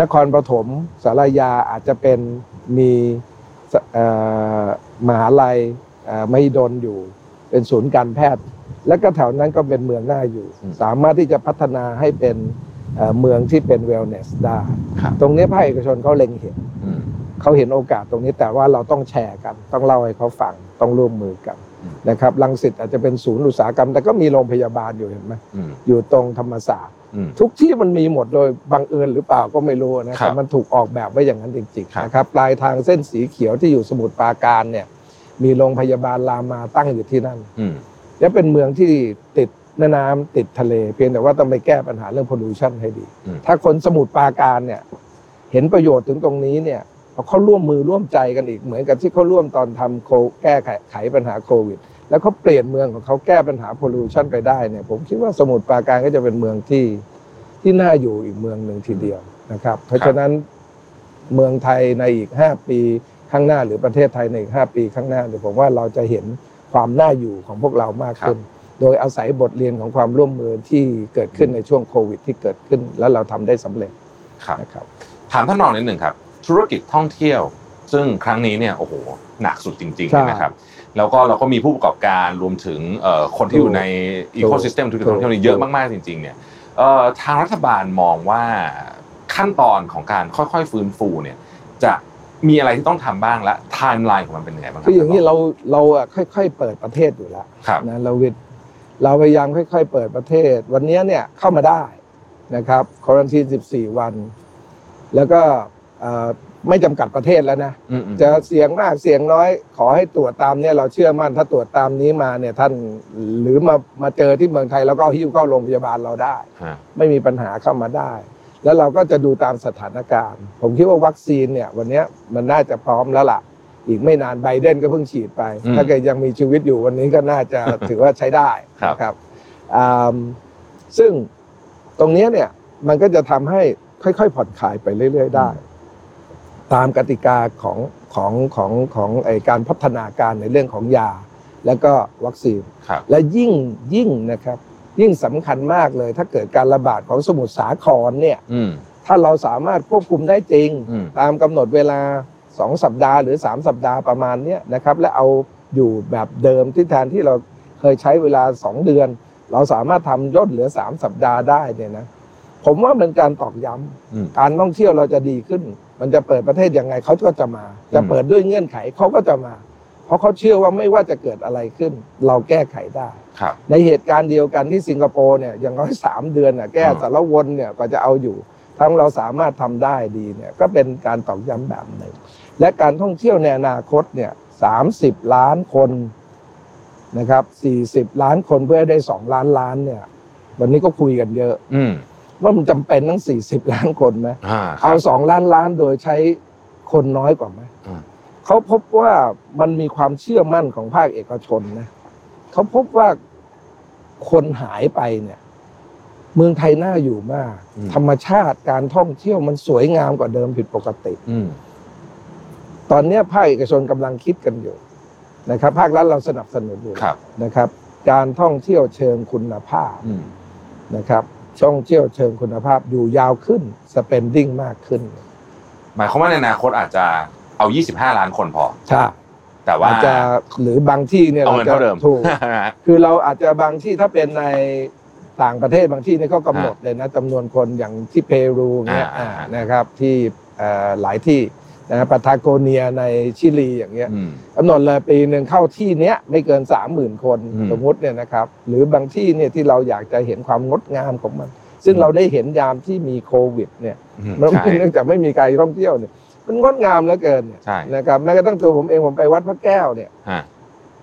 นครปฐมสารยาอาจจะเป็นมีสเอ่อมหาลัยเอ่อมหิดลอยู่ เป็นศูนย์การแพทย์ และก็แถวนั้นก็เป็นเมืองน่าอยู่อืมสามารถที่จะพัฒนาให้เป็นเอ่อเมืองที่เป็นเวลเนสได้ครับตรงนี้ภาคเอกชนเขาเล็งเห็นอืม เขาเห็นโอกาสตรงนี้แต่ว่าเราต้องแชร์กัน ต้องเล่าให้เขาฟังต้องร่วมมือกันอืมนะครับลังสิตอาจจะเป็นศูนย์อุตสาหกรรม แต่ก็มีโรงพยาบาลอยู่เห็นไหมอืมอยู่ตรงธรรมศาสตร์อืมทุกที่มันมีหมดโดยบังเอิญหรือเปล่าก็ไม่รู้นะคครัรับบมันถูกออกแบบไว้อย่างนั้นจริงครับๆนะครับปลายทางเส้นสีเขียวที่อยู่สมุทรปราการเนี่ยมีโรงพยาบาลรามาตั้งอยู่ที่นั่นอืมและเป็นเมืองที่ติดแม่น้ำติดทะเล เพียงแต่ว่าต้องไปแก้ปัญหาเรื่องพ l ลูชันให้ดีอืมถ้าคนสมุทรปราการเนี่ยเห็นประโยชน์ถึงตรงนี้เนี่ย เขาร่วมมือร่วมใจกันอีกเหมือนกับที่เขาร่วมตอนทำโคแก้ไขไขปัญหาโควิด แล้วเขาเปลี่ยนเมืองของเขาแก้ปัญหาพ l ลูชันไปได้เนี่ยผมคิดว่าสมุทรปราการก็จะเป็นเมืองที่ที่น่าอยู่อีกเมืองหนึ่งทีเดียวนะครับ เพราะฉะนั้นเมืองไทยในอีกห้าปีข้างหน้าหรือประเทศไทยในอีกห้าปีข้างหน้าเนี่ยผมว่าเราจะเห็นความน่าอยู่ของพวกเรามากขึ้น โดยอาศัยบทเรียนของความร่วมมือที่เกิดขึ้นในช่วงโควิด ที่เกิดขึ้น แล้วเราทำได้สำเร็จครับนะครับถามท่านรองนิดหนึ่งครับ ธุรกิจท่องเที่ยว ซึ่งครั้งนี้เนี่ยโอ้โหหนักสุดจริงใช่ๆนะครับแล้วก็เราก็มีผู้ประกอบการรวมถึงเอ่อคนที่อยู่ในอีโคซิสเต็มธุรกิจท่องเที่ยวนี่เยอะมากๆจริงๆเนี่ยเอ่อทางรัฐบาลมองว่าขั้นตอนของการค่อยๆฟื้นฟูเนี่ยจะมีอะไรที่ต้องทำบ้างและไทม์ไลน์ของมันเป็นยังไงบ้างครัคืออย่างนี้เราเราอะค่อยๆเปิดประเทศอยู่แล้วครับนะเราวิทเราพยายามค่อย ๆ เปิดประเทศ วันนี้เนี่ยเข้ามาได้นะครับควอนตีน14 วัน แล้วก็เอ่อ ไม่จำกัดประเทศแล้วนะอืมอืมจะเสียงมากเสียงน้อย ขอให้ตรวจตามเนี่ยเราเชื่อมั่นถ้าตรวจตามนี้มาเนี่ยท่านหรือมามาเจอที่เมืองไทย แล้วก็หิ้วเข้าโรงพยาบาลเราได้ฮะไม่มีปัญหาเข้ามาได้ แล้วเราก็จะดูตามสถานการณ์ ผมคิดว่าวัคซีนเนี่ย วันเนี้ยมันน่าจะพร้อมแล้วล่ะ อีกไม่นานไบเดนก็เพิ่งฉีดไปอืมถ้าเกิดยังมีชีวิตอยู่วันนี้ก็น่าจะถือว่าใช้ได้ครับนะครับอ่าซึ่งตรงเนี้ยเนี่ยมันก็จะทำให้ค่อยๆผ่อนคลายไปเรื่อย ๆ ได้ ตามกติกาของของของของไอการพัฒนาการในเรื่องของยา แล้วก็วัคซีน ครับ และยิ่งยิ่งนะครับยิ่งสำคัญมากเลย ถ้าเกิดการระบาดของสมุทรสาครเนี่ยอืม ถ้าเราสามารถควบคุมได้จริง อืม ตามกำหนดเวลา 2 สัปดาห์หรือ 3 สัปดาห์ประมาณเนี้ยนะครับและเอาอยู่แบบเดิมที่แทนที่เราเคยใช้เวลา 2 เดือน เราสามารถทำย่นเหลือ 3 สัปดาห์ได้เนี่ยนะผมว่าเป็นการตอกย้ำอืม การท่องเที่ยวเราจะดีขึ้น มันจะเปิดประเทศยังไงเขาก็จะมา จะเปิดด้วยเงื่อนไขเขาก็จะมา เพราะเขาเชื่อว่าไม่ว่าจะเกิดอะไรขึ้น เราแก้ไขได้ครับ ในเหตุการณ์เดียวกันที่สิงคโปร์เนี่ยอย่างน้อยสามเดือนน่ะแก้อืมสารวนเนี่ยก็จะเอาอยู่ทั้งเราสามารถทำได้ดีเนี่ยก็เป็นการตอกย้ำแบบหนึ่ง และการท่องเที่ยวในอนาคตเนี่ยสามสิบล้านคนนะครับสี่สิบล้านคนเพื่อให้ได้สองล้านล้านเนี่ย วันนี้ก็คุยกันเยอะอืม ว่ามันจำเป็นทั้งสี่สิบล้านคนไหมอ่าคเอารับสองล้านล้านโดยใช้คนน้อยกว่าไหมอืม เขาพบว่ามันมีความเชื่อมั่นของภาคเอกชนนะเขาพบว่าคนหายไปเนี่ย เมืองไทยน่าอยู่มาก อืม ธรรมชาติการท่องเที่ยวมันสวยงามกว่าเดิมผิดปกติ อืม ตอนเนี้ยภาคเอกชนกำลังคิดกันอยู่นะครับ ภาครัฐเราสนับสนุนอยู่ครับ นะครับ การท่องเที่ยวเชิงคุณภาพอืมนะครับ ท่องเที่ยวเชิงคุณภาพอยู่ยาวขึ้น spending มากขึ้น หมายความว่าในอนาคตอาจจะเอา 25 ล้านคนพอใช่แต่ว่าอาจจะหรือบางที่เนี่ยเอาเงินจะเท่าเดิมถูกคือเราอาจจะบางที่ถ้าเป็นในต่างประเทศบางที่เนี่ยเขากำหนดเลยนะจำนวนคนอย่างที่เปรูเนี่ยอ่าอ่านะครับที่เอ่อหลายที่ นะปาทาโกเนียในชิลีอย่างเงี้ยอืมกำหนดเลยปีหนึ่งเข้าที่เนี้ยไม่เกินสามหมื่นคนอืมสมมติเนี่ยนะครับ หรือบางที่เนี่ยที่เราอยากจะเห็นความงดงามของมัน ซึ่งอืมเราได้เห็นยามที่มีโควิดเนี่ยอืมมันใช่เนื่องจากไม่มีการท่องเที่ยวเนี่ยมันงดงามเหลือเกินเนี่ยใช่นะครับแม้กระทั่งตัวผมเองผมไปวัดพระแก้วเนี่ยฮะ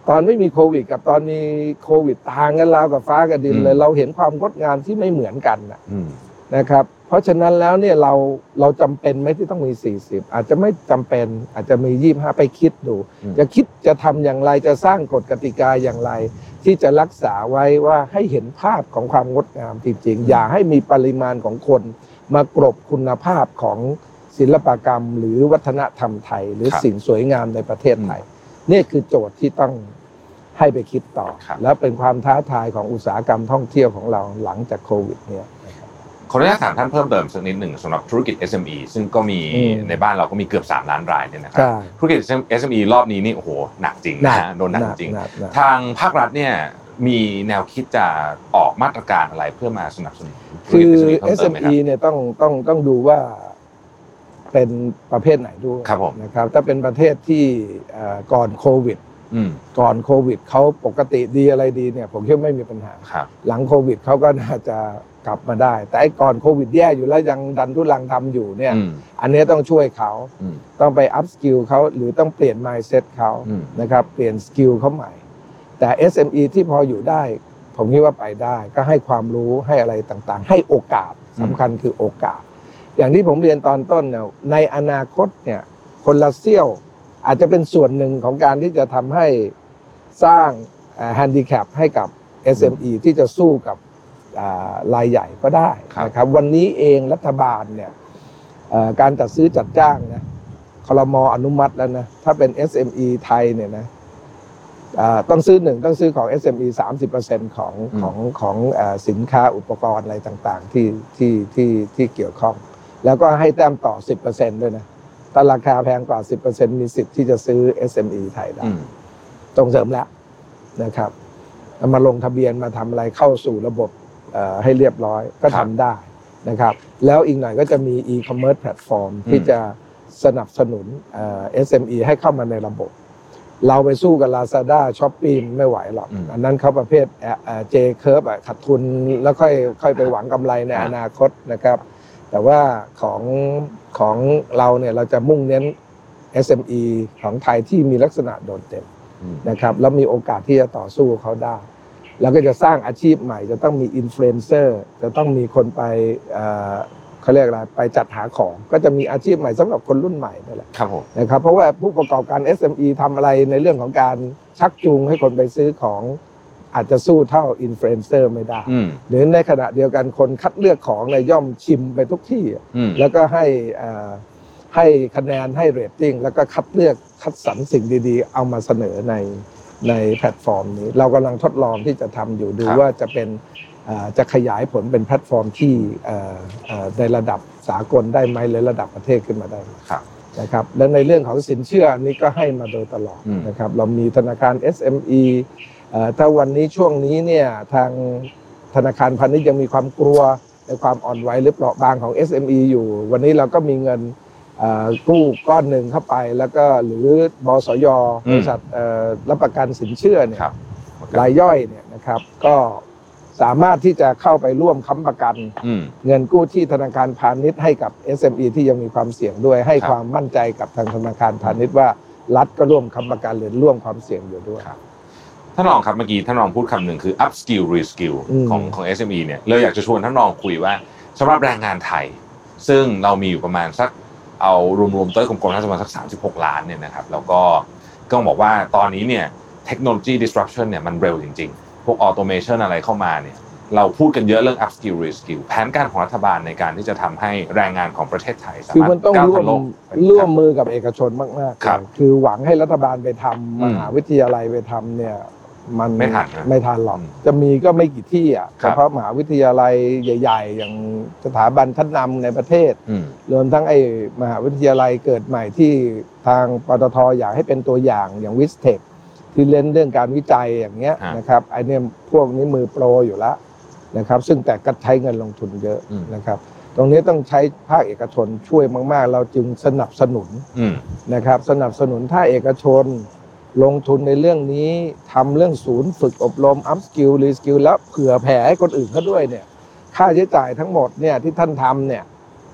ตอนไม่มีโควิด กับตอนมีโควิดต่างกันราวกับฟ้ากับดินอืมเลย เราเห็นความงดงามที่ไม่เหมือนกันน่ะอืมนะครับเพราะฉะนั้นแล้วเนี่ยเราเราจำเป็นไหมที่ต้องมี 40 อาจจะไม่จำเป็นอาจจะมี 25 ไปคิดดู อืม จะคิดจะทำอย่างไรจะสร้างกฎกติกาอย่างไร ที่จะรักษาไว้ว่าให้เห็นภาพของความงดงามจริงๆ อย่าให้มีปริมาณของคน มากรบคุณภาพของศิลปกรรม หรือวัฒนธรรมไทย หรือครับสิ่งสวยงามในประเทศไทยนี่คือโจทย์ที่ต้องให้ไปคิดต่อ ครับ และเป็นความท้าทายของอุตสาหกรรมท่องเที่ยวของเราหลังจากโควิดเนี่ยนะครับ ขออนุญาตถามท่านเพิ่มเติมสักนิดหนึ่งสำหรับธุรกิจ SME ซึ่งก็มีอืมในบ้านเราก็มีเกือบ 3 ล้านรายเนี่ยนะครัใช่ธุรกิจ SME รอบนี้นี่โอ้โหหนักจริงนะฮะโดนหนักจริงหนักหนักทางภาครัฐเนี่ยมีแนวคิดจะออกมาตรการอะไรเพื่อมาสนับสนุนธุรคืกิจอ SME เพิ่มเติมไหมครับ SME เนี่ยต้องต้องต้องดูว่าเป็นประเภทไหนด้วยครับผมนะครับถ้าเป็นประเภทที่เอ่อก่อนโควิดอืมก่อนโควิดเขาปกติดีอะไรดีเนี่ยผมคิดว่าไม่มีปัญหาครับหลังโควิดเขาก็น่าจะ กลับมาได้ แต่ไอ้ก่อนโควิดแย่อยู่แล้วยังดันทุรังทำอยู่เนี่ยอืมอันนี้ต้องช่วยเขาอืมต้องไป upskill เขาหรือต้องเปลี่ยน mindset เขาอืมนะครับเปลี่ยน skill เขาใหม่ แต่ SME ที่พออยู่ได้ ผมคิดว่าไปได้ก็ให้ความรู้ให้อะไรต่างๆ ให้โอกาสสำคัญคือโอกาส อย่างที่ผมเรียนตอนต้นเนี่ยในอนาคตเนี่ยคนละเซี่ยวอาจจะเป็นส่วนหนึ่งของการที่จะทำให้สร้างแฮนดิแคปให้กับ SME ที่จะสู้กับอ่า รายใหญ่ก็ได้ครับนะครับวันนี้เองรัฐบาลเนี่ยเอ่อการจัดซื้อจัดจ้างนะคลมอนุมัติแล้วนะถ้าเป็น SME ไทยเนี่ยนะอ่าต้องซื้อหนึ่งต้องซื้อของ SME 30%ของอืมของของเอ่อสินค้าอุปกรณ์อะไรต่างๆที่ที่ที่ที่เกี่ยวข้อง แล้วก็ให้แต้มต่อ 10%ด้วยนะถ้าราคาแพงกว่า 10%มีสิทธิ์ที่จะซื้อ SME ไทยได้อืมส่งเสริมแล้วนะครับเอามาลงทะเบียนมาทำอะไรเข้าสู่ระบบเอ่อ ให้เรียบร้อยก็ครัทำบได้นะครับ แล้วอีกหน่อยก็จะมี e-commerce platform อืมที่จะสนับสนุนเอ่อ SME ให้เข้ามาในระบบ เราไปสู้กับ Lazada s h o p e e ไม่ไหวหรอกอืมอันนั้นเขาประเภทเจเคิร์ฟขาดทุนแล้วค่อยค่อยไปหวังกำไรในอ่าอนาคตนะครับ แต่ว่าของของเราเนี่ยเราจะมุ่งเน้น SME ของไทยที่มีลักษณะโดดเด่นอืมนะครับแล้วมีโอกาสที่จะต่อสู้เขาได้ แล้วก็จะสร้างอาชีพใหม่ จะต้องมีอินฟลูเอนเซอร์จะต้องมีคนไปเอ่อเขาเรียกอะไรไปจัดหาของ ก็จะมีอาชีพใหม่สำหรับคนรุ่นใหม่นั่นแหละครับผมนะครับเพราะว่าผู้ประกอบการ SME ทำอะไรในเรื่องของการชักจูงให้คนไปซื้อของอาจจะสู้เท่าอินฟลูเอนเซอร์ไม่ได้อืมหรือในขณะเดียวกันคนคัดเลือกของเนี่ยย่อมชิมไปทุกที่อะอืมแล้วก็ให้เอ่อให้คะแนนให้เรตติ้งแล้วก็คัดเลือกคัดสรรสิ่งดีๆ เอามาเสนอใน ในแพลตฟอร์มนี้ เรากำลังทดลองที่จะทำอยู่ดูครับ ว่าจะเป็นเอ่อจะขยายผลเป็นแพลตฟอร์มที่เอ่อเอ่อในระดับสากลได้ไหมหรือระดับประเทศขึ้นมาได้ไหมครับ นะครับและในเรื่องของสินเชื่ออันนี้ก็ให้มาโดยตลอดอืม นะครับเรามีธนาคาร SME เอ่อถ้าวันนี้ช่วงนี้เนี่ยทางธนาคารพาณิชย์ยังมีความกลัวในความอ่อนไหวหรือเปราะบางของ SME อยู่ วันนี้เราก็มีเงินเอ่อ กู้ก้อนหนึ่งเข้าไปแล้วก็หรือบสยอืมบริษัทเอ่อรับประกันสินเชื่อเนี่ยครับรายย่อยเนี่ยนะครับ ก็สามารถที่จะเข้าไปร่วมค้ำประกันอืมเงินกู้ที่ธนาคารพาณิชย์ให้กับ SME ที่ยังมีความเสี่ยงด้วยให้ครับความมั่นใจกับทางธนาคารพาณิชย์ว่ารัฐก็ร่วมค้ำประกันหรือร่วมความเสี่ยงอยู่ด้วยครับท่านรองครับเมื่อกี้ท่านรองพูดคำหนึ่งคือ up skill re skill อืมของของ SME เนี่ยเลยอยากจะชวนท่านรองคุยว่าสำหรับแรงงานไทย ซึ่งเรามีอยู่ประมาณสัก เอารวมๆต้อยกลมๆน่าจะประมาณสัก 36 ล้านเนี่ยนะครับแล้วก็ก็ต้องบอกว่าตอนนี้เนี่ยเทคโนโลยี disruption เนี่ยมันเร็วจริงๆ พวก automation อะไรเข้ามาเนี่ยเราพูดกันเยอะเรื่อง upskill reskill แผนการของรัฐบาลในการที่จะทำให้แรงงานของประเทศไทยสาคือมารถมันต้องก้าวร่วทัมนโลกไปร่วมมือกับเอกชนมากๆครับเลยคือหวังให้รัฐบาลไปทำอืมมหาวิทยาลัยไปทำเนี่ย มันไม่ทันนะไม่ทันหรอกอืมจะมีก็ไม่กี่ที่อะครัเฉบพาะมหาวิทยาลัยใหญ่ ๆ อย่างสถาบันชั้นนำในประเทศอืมรวมทั้งไอ้มหาวิทยาลัยเกิดใหม่ที่ทางปตทอยากให้เป็นตัวอย่างอย่างวิสเทคที่เล่นเรื่องการวิจัยอย่างเงี้ยฮะนะครับไอ้เนี่ยพวกนี้มือโปรอยู่แล้วนะครับ ซึ่งแต่ก็ใช้เงินลงทุนเยอะอืมนะครับ ตรงนี้ต้องใช้ภาคเอกชนช่วยมาก ๆ เราจึงสนับสนุนอืมนะครับ สนับสนุนถ้าเอกชน ลงทุนในเรื่องนี้ทำเรื่องศูนย์ฝึกอบรม up skill re skill แล้วเผื่อแผ่ให้คนอื่นเขาด้วยเนี่ยค่าใช้จ่ายทั้งหมดเนี่ยที่ท่านทำเนี่ย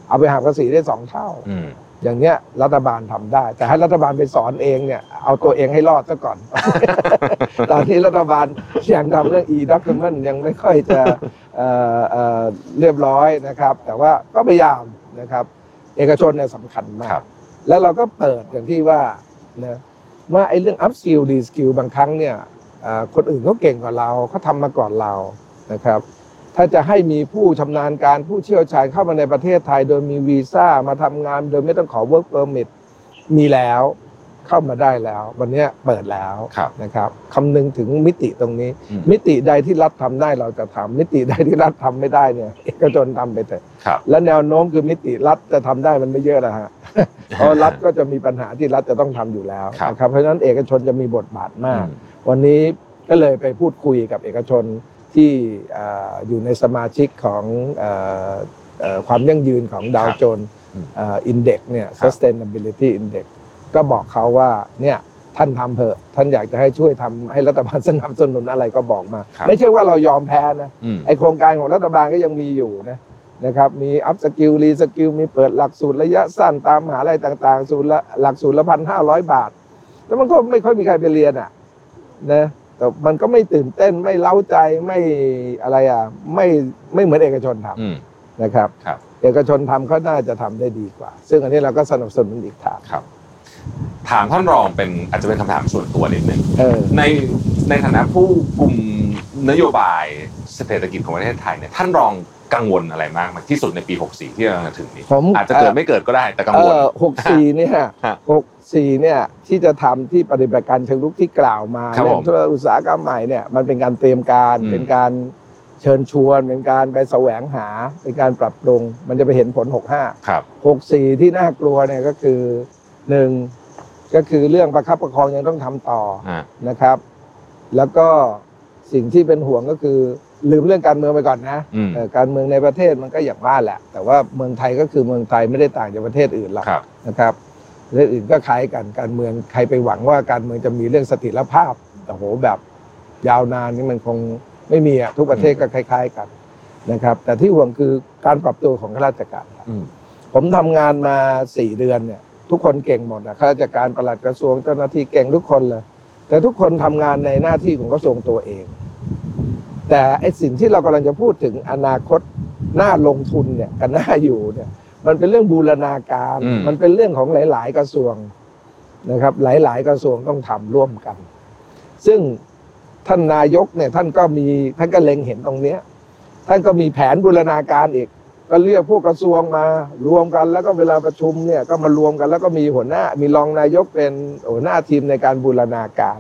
เอาไปหักภาษีได้สองเท่าอืมอย่างเนี้ยรัฐบาลทำได้ แต่ให้รัฐบาลไปสอนเองเนี่ยเอาตัวเองให้รอดซะก่อน ตอนนี้รัฐบาลยังทำเรื่อง e-document ยังไม่ค่อยจะเอ่อเอ่อเรียบร้อยนะครับ แต่ว่าก็พยายามนะครับ เอกชนเนี่ยสำคัญมาครักบแล้วเราก็เปิดอย่างที่ว่านะ ว่าไอ้เรื่อง up skill re skill บางครั้งเนี่ยเอ่อคนอื่นเขาเก่งกว่าเราเขาทำมาก่อนเรานะครับ ถ้าจะให้มีผู้ชำนาญการผู้เชี่ยวชาญเข้ามาในประเทศไทย โดยมีวีซ่ามาทำงานโดยไม่ต้องขอ work permit มีแล้วเข้ามาได้แล้ว วันเนี้ยเปิดแล้วครับนะครับคำนึงถึงมิติตรงนี้อืมมิติใดที่รัฐทำได้เราจะทำมิติใดที่รัฐทำไม่ได้เนี่ยเอกชนทำไปเถอะครับและแนวโน้มคือมิติรัฐจะทำได้มันไม่เยอะนะฮะ เพราะรัฐก็จะมีปัญหาที่รัฐจะต้องทำอยู่แล้วครับนะครับเพราะฉะนั้นเอกชนจะมีบทบาทมากอืมวันนี้ก็เลยไปพูดคุยกับเอกชนที่เอ่ออยู่ในสมาชิกของเอ่อเอ่อความยั่งยืนของดาวครับ Jones อืม index เนี่ยครับ sustainability index ก็บอกเขาว่าเนี่ยท่านทำเถอะท่านอยากจะให้ช่วยทำให้รัฐบาลสนับสนุนอะไรก็บอกมาครับไม่ใช่ว่าเรายอมแพ้นะอืมไอ้โครงการของรัฐบาลก็ยังมีอยู่นะ นะครับมี upskill reskill มีเปิดหลักสูตรระยะสั้นตามมหาลัยต่างๆ สูตรละหลักสูตรละพันห้าร้อยบาท แล้วมันก็ไม่ค่อยมีใครไปเรียนอะนะแต่มันก็ไม่ตื่นเต้นไม่เล้าใจไม่อะไรอะไม่ไม่เหมือนเอกชนทอืมำนะครับครับ เอกชนทำเขาน่าจะทำได้ดีกว่า ซึ่งอันนี้เราก็สนับสนุนอีกทางครับ ถามท่านรองเป็นอาจจะเป็นคำถามส่วนตัวนิดนึงเออในในฐานะผู้กลุ่มนโยบายเศรษฐกิจของประเทศไทยเนี่ยท่านรอง กังวลอะไรมากไหมที่สุดในปี 64 ที่กำลังจะถึงนี้ผมอาจจะเกิดไม่เกิดก็ได้แต่กังเอวลอหกสี่เนี่ยฮะหกสี่เนี่ยที่จะทำที่ปฏิบัติการเชิงรุกที่กล่าวมาครับเรื่ผมธุรกิจอุตสาหกรรมใหม่เนี่ยมันเป็นการเตรียมการอืมเป็นการเชิญชวนเป็นการไปแสวงหาเป็นการปรับปรุง มันจะไปเห็นผล 65 ครับ 64 ที่น่ากลัวเนี่ยก็คือหนึ่งก็คือเรื่องประคับประคองยังต้องทำต่ออ่านะครับ แล้วก็สิ่งที่เป็นห่วงก็คือ ลืมเรื่องการเมืองไปก่อนนะอืมเอ่อการเมืองในประเทศมันก็อย่างว่าแหละ แต่ว่าเมืองไทยก็คือเมืองไทยไม่ได้ต่างจากประเทศอื่นหรอกครับนะครับเรื่องอื่นก็คล้ายกันการเมืองใครไปหวังว่าการเมืองจะมีเรื่องสถิรภาพแต่โหแบบยาวนานนี่มันคงไม่มีอะทุกประเทศก็คล้าย ๆกันนะครับ แต่ที่ห่วงคือการปรับตัวของข้าราชการอืมผมทำงานมาสี่เดือนเนี่ยทุกคนเก่งหมดนะข้าราชการปลัดกระทรวงเจ้าหน้าที่เก่งทุกคนเลยแต่ทุกคนทำงานในหน้าที่ของกระทรวงตัวเอง แต่ไอสิ่งที่เรากำลังจะพูดถึงอนาคตน่าลงทุนเนี่ยกับน่าอยู่เนี่ย มันเป็นเรื่องบูรณาการ อืม มันเป็นเรื่องของหลาย ๆ กระทรวงนะครับ หลาย ๆ กระทรวงต้องทำร่วมกัน ซึ่งท่านนายกเนี่ยท่านก็มีท่านก็เล็งเห็นตรงเนี้ย ท่านก็มีแผนบูรณาการอีก ก็เรียกพวกกระทรวงมารวมกัน แล้วก็เวลาประชุมเนี่ยก็มารวมกัน แล้วก็มีหัวหน้ามีรองนายกเป็นหัวหน้าทีมในการบูรณาการ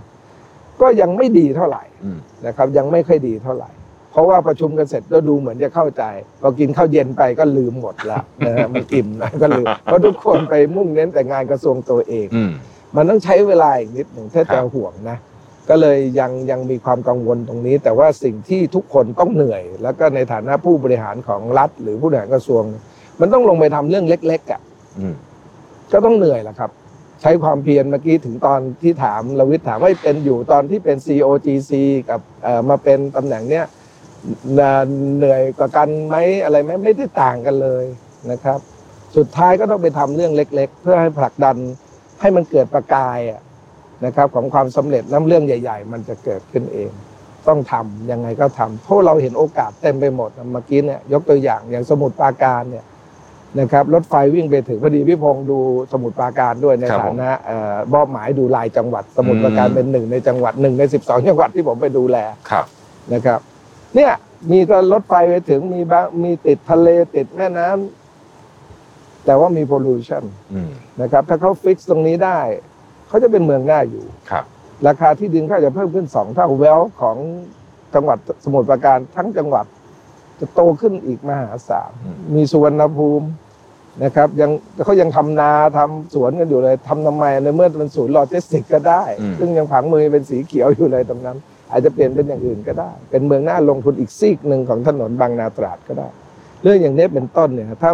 ก็ยังไม่ดีเท่าไหร่อืมนะครับ ยังไม่ค่อยดีเท่าไหร่ เพราะว่าประชุมกันเสร็จก็ดูเหมือนจะเข้าใจพอกินข้าวเย็นไปก็ลืมหมดละนะฮะมันอิ่มนะก็ลืมเพราะทุกคนไปมุ่งเน้นแต่งานกระทรวงตัวเองอืมมันต้องใช้เวลาอีกนิดหนึ่งถ้าครัจะบห่วงนะก็เลยยังยังมีความกังวลตรงนี้ แต่ว่าสิ่งที่ทุกคนต้องเหนื่อย แล้วก็ในฐานะผู้บริหารของรัฐ หรือผู้บริหารกระทรวง มันต้องลงไปทำเรื่องเล็ก ๆอะอืมก็ต้องเหนื่อยแหละครับ ใช้ความเพียรเมื่อกี้ถึงตอนที่ถามลวิทย์ถามว่าเป็นอยู่ตอนที่เป็น COGC กับมาเป็นตำแหน่งเนี้ยน่ะเหนื่อยกว่ากันไหมอะไรไหมไม่ได้ต่างกันเลยนะครับ สุดท้ายก็ต้องไปทำเรื่องเล็ก ๆ เพื่อให้ผลักดันให้มันเกิดประกายนะครับ ของความสำเร็จน้ำเรื่องใหญ่ ๆ มันจะเกิดขึ้นเอง ต้องทำยังไงก็ทำเพราะเราเห็นโอกาสเต็มไปหมดเมื่อกี้เนี่ยยกตัวอย่างอย่างสมุทรปาการเนี่ย นะครับรถไฟวิ่งไปถึงพอดีพี่พงศ์ดูสมุทรปราการด้วยในครับฐาผมนะเอ่อมอบหมายดูรายจังหวัด สมุทรปราการอืมเป็นหนึ่งในจังหวัดหนึ่งในสิบสองจังหวัดที่ผมไปดูแลครับนะครับ เนี่ยมีก็รถไฟไปถึงมีบ้างมีติดทะเลติดแม่น้ำแต่ว่ามี pollution อืมนะครับ ถ้าเขา fix ตรงนี้ได้ เขาจะเป็นเมืองน่าอยู่ครับ ราคาที่ดินก็จะเพิ่มขึ้นสองเท่า value ของจังหวัดสมุทรปราการทั้งจังหวัด จะโตขึ้นอีกมหาศาลอืมมีสุวรรณภูมินะครับ ยังเขายังทำนาทำสวนกันอยู่เลยทำทำไมในเมื่อเป็นศูนย์โลจิสติกก็ได้ ซึ่งยังผังเมืองเป็นสีเขียวอยู่เลยตรงนั้น อาจจะเปลี่ยนเป็นอย่างอื่นก็ได้ เป็นเมืองน่าลงทุนอีกซีกหนึ่งของถนนบางนา-ตราดก็ได้ เรื่องอย่างนี้เป็นต้นเนี่ยถ้า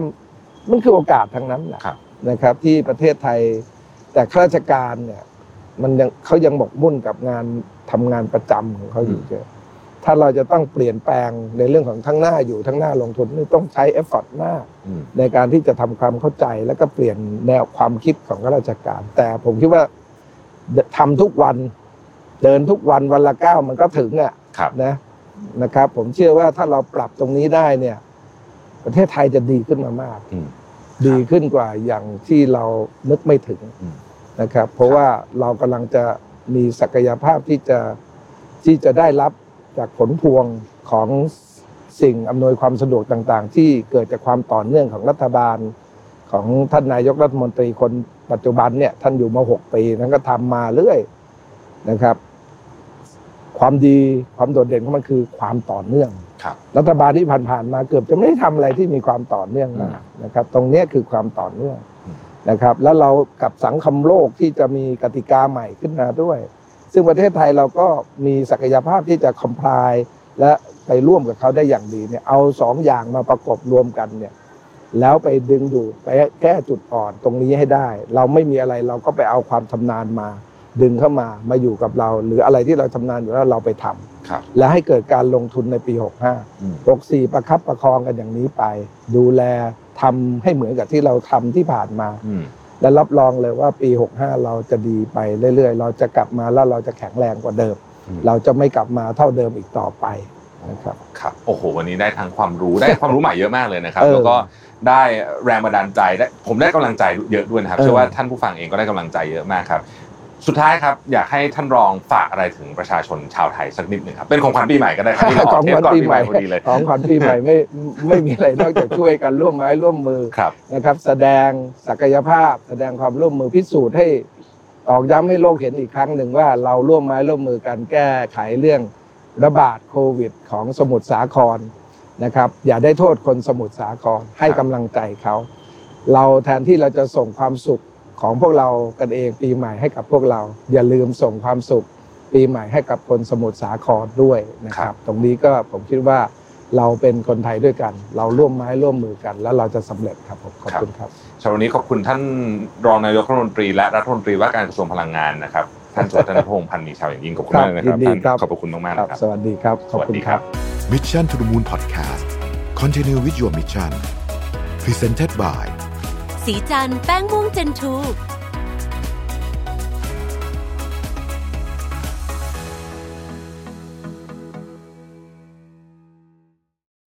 มันคือโอกาสทั้งนั้นแหละครับนะครับ ที่ประเทศไทยแต่ข้าราชการเนี่ย มันยังเขายังหมกมุ่นกับงานทำงานประจำของเขาอยู่เยอะ ถ้าเราจะต้องเปลี่ยนแปลงในเรื่องของทั้งหน้าอยู่ทั้งหน้าลงทุนนี่ต้องใช้ effort มากอืมในการที่จะทำความเข้าใจแล้วก็เปลี่ยนแนวความคิดของข้าราชการ แต่ผมคิดว่าทำทุกวันเดินทุกวันวันละก้าวมันก็ถึงอะครับนะนะครับ ผมเชื่อว่าถ้าเราปรับตรงนี้ได้เนี่ย ประเทศไทยจะดีขึ้นมามากอืมดีขึ้นกว่าอย่างที่เรานึกไม่ถึงอืมนะครับ เพราะว่าเรากำลังจะมีศักยภาพที่จะที่จะได้รับ จากผลพวงของสิ่งอำนวยความสะดวกต่างๆ ที่เกิดจากความต่อเนื่องของรัฐบาล ของท่านนายกรัฐมนตรีคนปัจจุบันเนี่ยท่านอยู่มาหกปีท่านก็ทำมาเรื่อยนะครับ ความดีความโดดเด่นของมันคือความต่อเนื่องครับ รัฐบาลที่ผ่านๆมาเกือบจะไม่ได้ทำอะไรที่มีความต่อเนื่องมากนะครับ ตรงเนี้ยคือความต่อเนื่องอืมนะครับ แล้วเรากับสังคมโลกที่จะมีกติกาใหม่ขึ้นมาด้วย ซึ่งประเทศไทยเราก็มีศักยภาพที่จะคอมพลายและไปร่วมกับเขาได้อย่างดีเนี่ยเอาสองอย่างมาประกบรวมกันเนี่ยแล้วไปดึงดูดไปแก้จุดอ่อนตรงนี้ให้ได้ เราไม่มีอะไรเราก็ไปเอาความชำนาญมา ดึงเข้ามามาอยู่กับเรา หรืออะไรที่เราชำนาญอยู่แล้วเราไปทำครับและให้เกิดการลงทุนในปี 65อืม64 ประคับประคองกันอย่างนี้ไป ดูแลทำให้เหมือนกับที่เราทำที่ผ่านมาอืม และรับรองเลยว่าปี 65 เราจะดีไปเรื่อยๆ เราจะกลับมาแล้วเราจะแข็งแรงกว่าเดิมอืมเราจะไม่กลับมาเท่าเดิมอีกต่อไปนะครับครับโอ้โหวันนี้ได้ทั้งความรู้ได้ความรู้ใหม่เยอะมากเลยนะครับเออแล้วก็ได้แรงบันดาลใจได้ผมได้กำลังใจเยอะด้วยนะครับเออเชื่อว่าท่านผู้ฟังเองก็ได้กำลังใจเยอะมากครับ สุดท้ายครับอยากให้ท่านรองฝากอะไรถึงประชาชนชาวไทยสักนิดหนึ่งครับเป็นของขวัญปีใหม่ก็ได้ครับที่เราอขออกงเทขปวัญก่อนปีปีใหใหม่ม่พอดีเลยของขวัญปีใหม่ไม่ไม่มีอะไรนอกจากช่วยกันร่วมไม้ร่วมมือครับนะครับ แสดงศักยภาพ แสดงความร่วมมือพิสูจน์ให้ออกย้ำให้โลกเห็นอีกครั้งหนึ่งว่าเราร่วมไม้ร่วมมือกันแก้ไขเรื่องระบาดโควิด ของสมุทรสาครนะครับ อย่าได้โทษคนสมุทรสาครให้กำลังใจเขา เราแทนที่เราจะส่งความสุข ของพวกเรากันเองปีใหม่ให้กับพวกเรา อย่าลืมส่งความสุข ปีใหม่ให้กับคนสมุทรสาครด้วยนะคครัรับบตรงนี้ก็ผมคิดว่าเราเป็นคนไทยด้วยกัน เราร่วมไม้ร่วมมือกัน แล้วเราจะสำเร็จครับผมขอบคุณครับสำหรับวันนี้ขอบคุณท่านรองนายกรัฐมนตรีและรัฐมนตรีว่าการกระทรวงพลังงานนะครับท่านสุวัฒนพงษ์พันธ์มีชาวอย่างยิ่งขอบคุณมากเลยนะครับครับยินดีท่านครับขอบพระคุณมากๆครับนะครับ สวัสดีครับขอบคุณครับ Mission to the Moon Podcast Continue with your mission Presented by สีจันแป้งม่วงเจนทู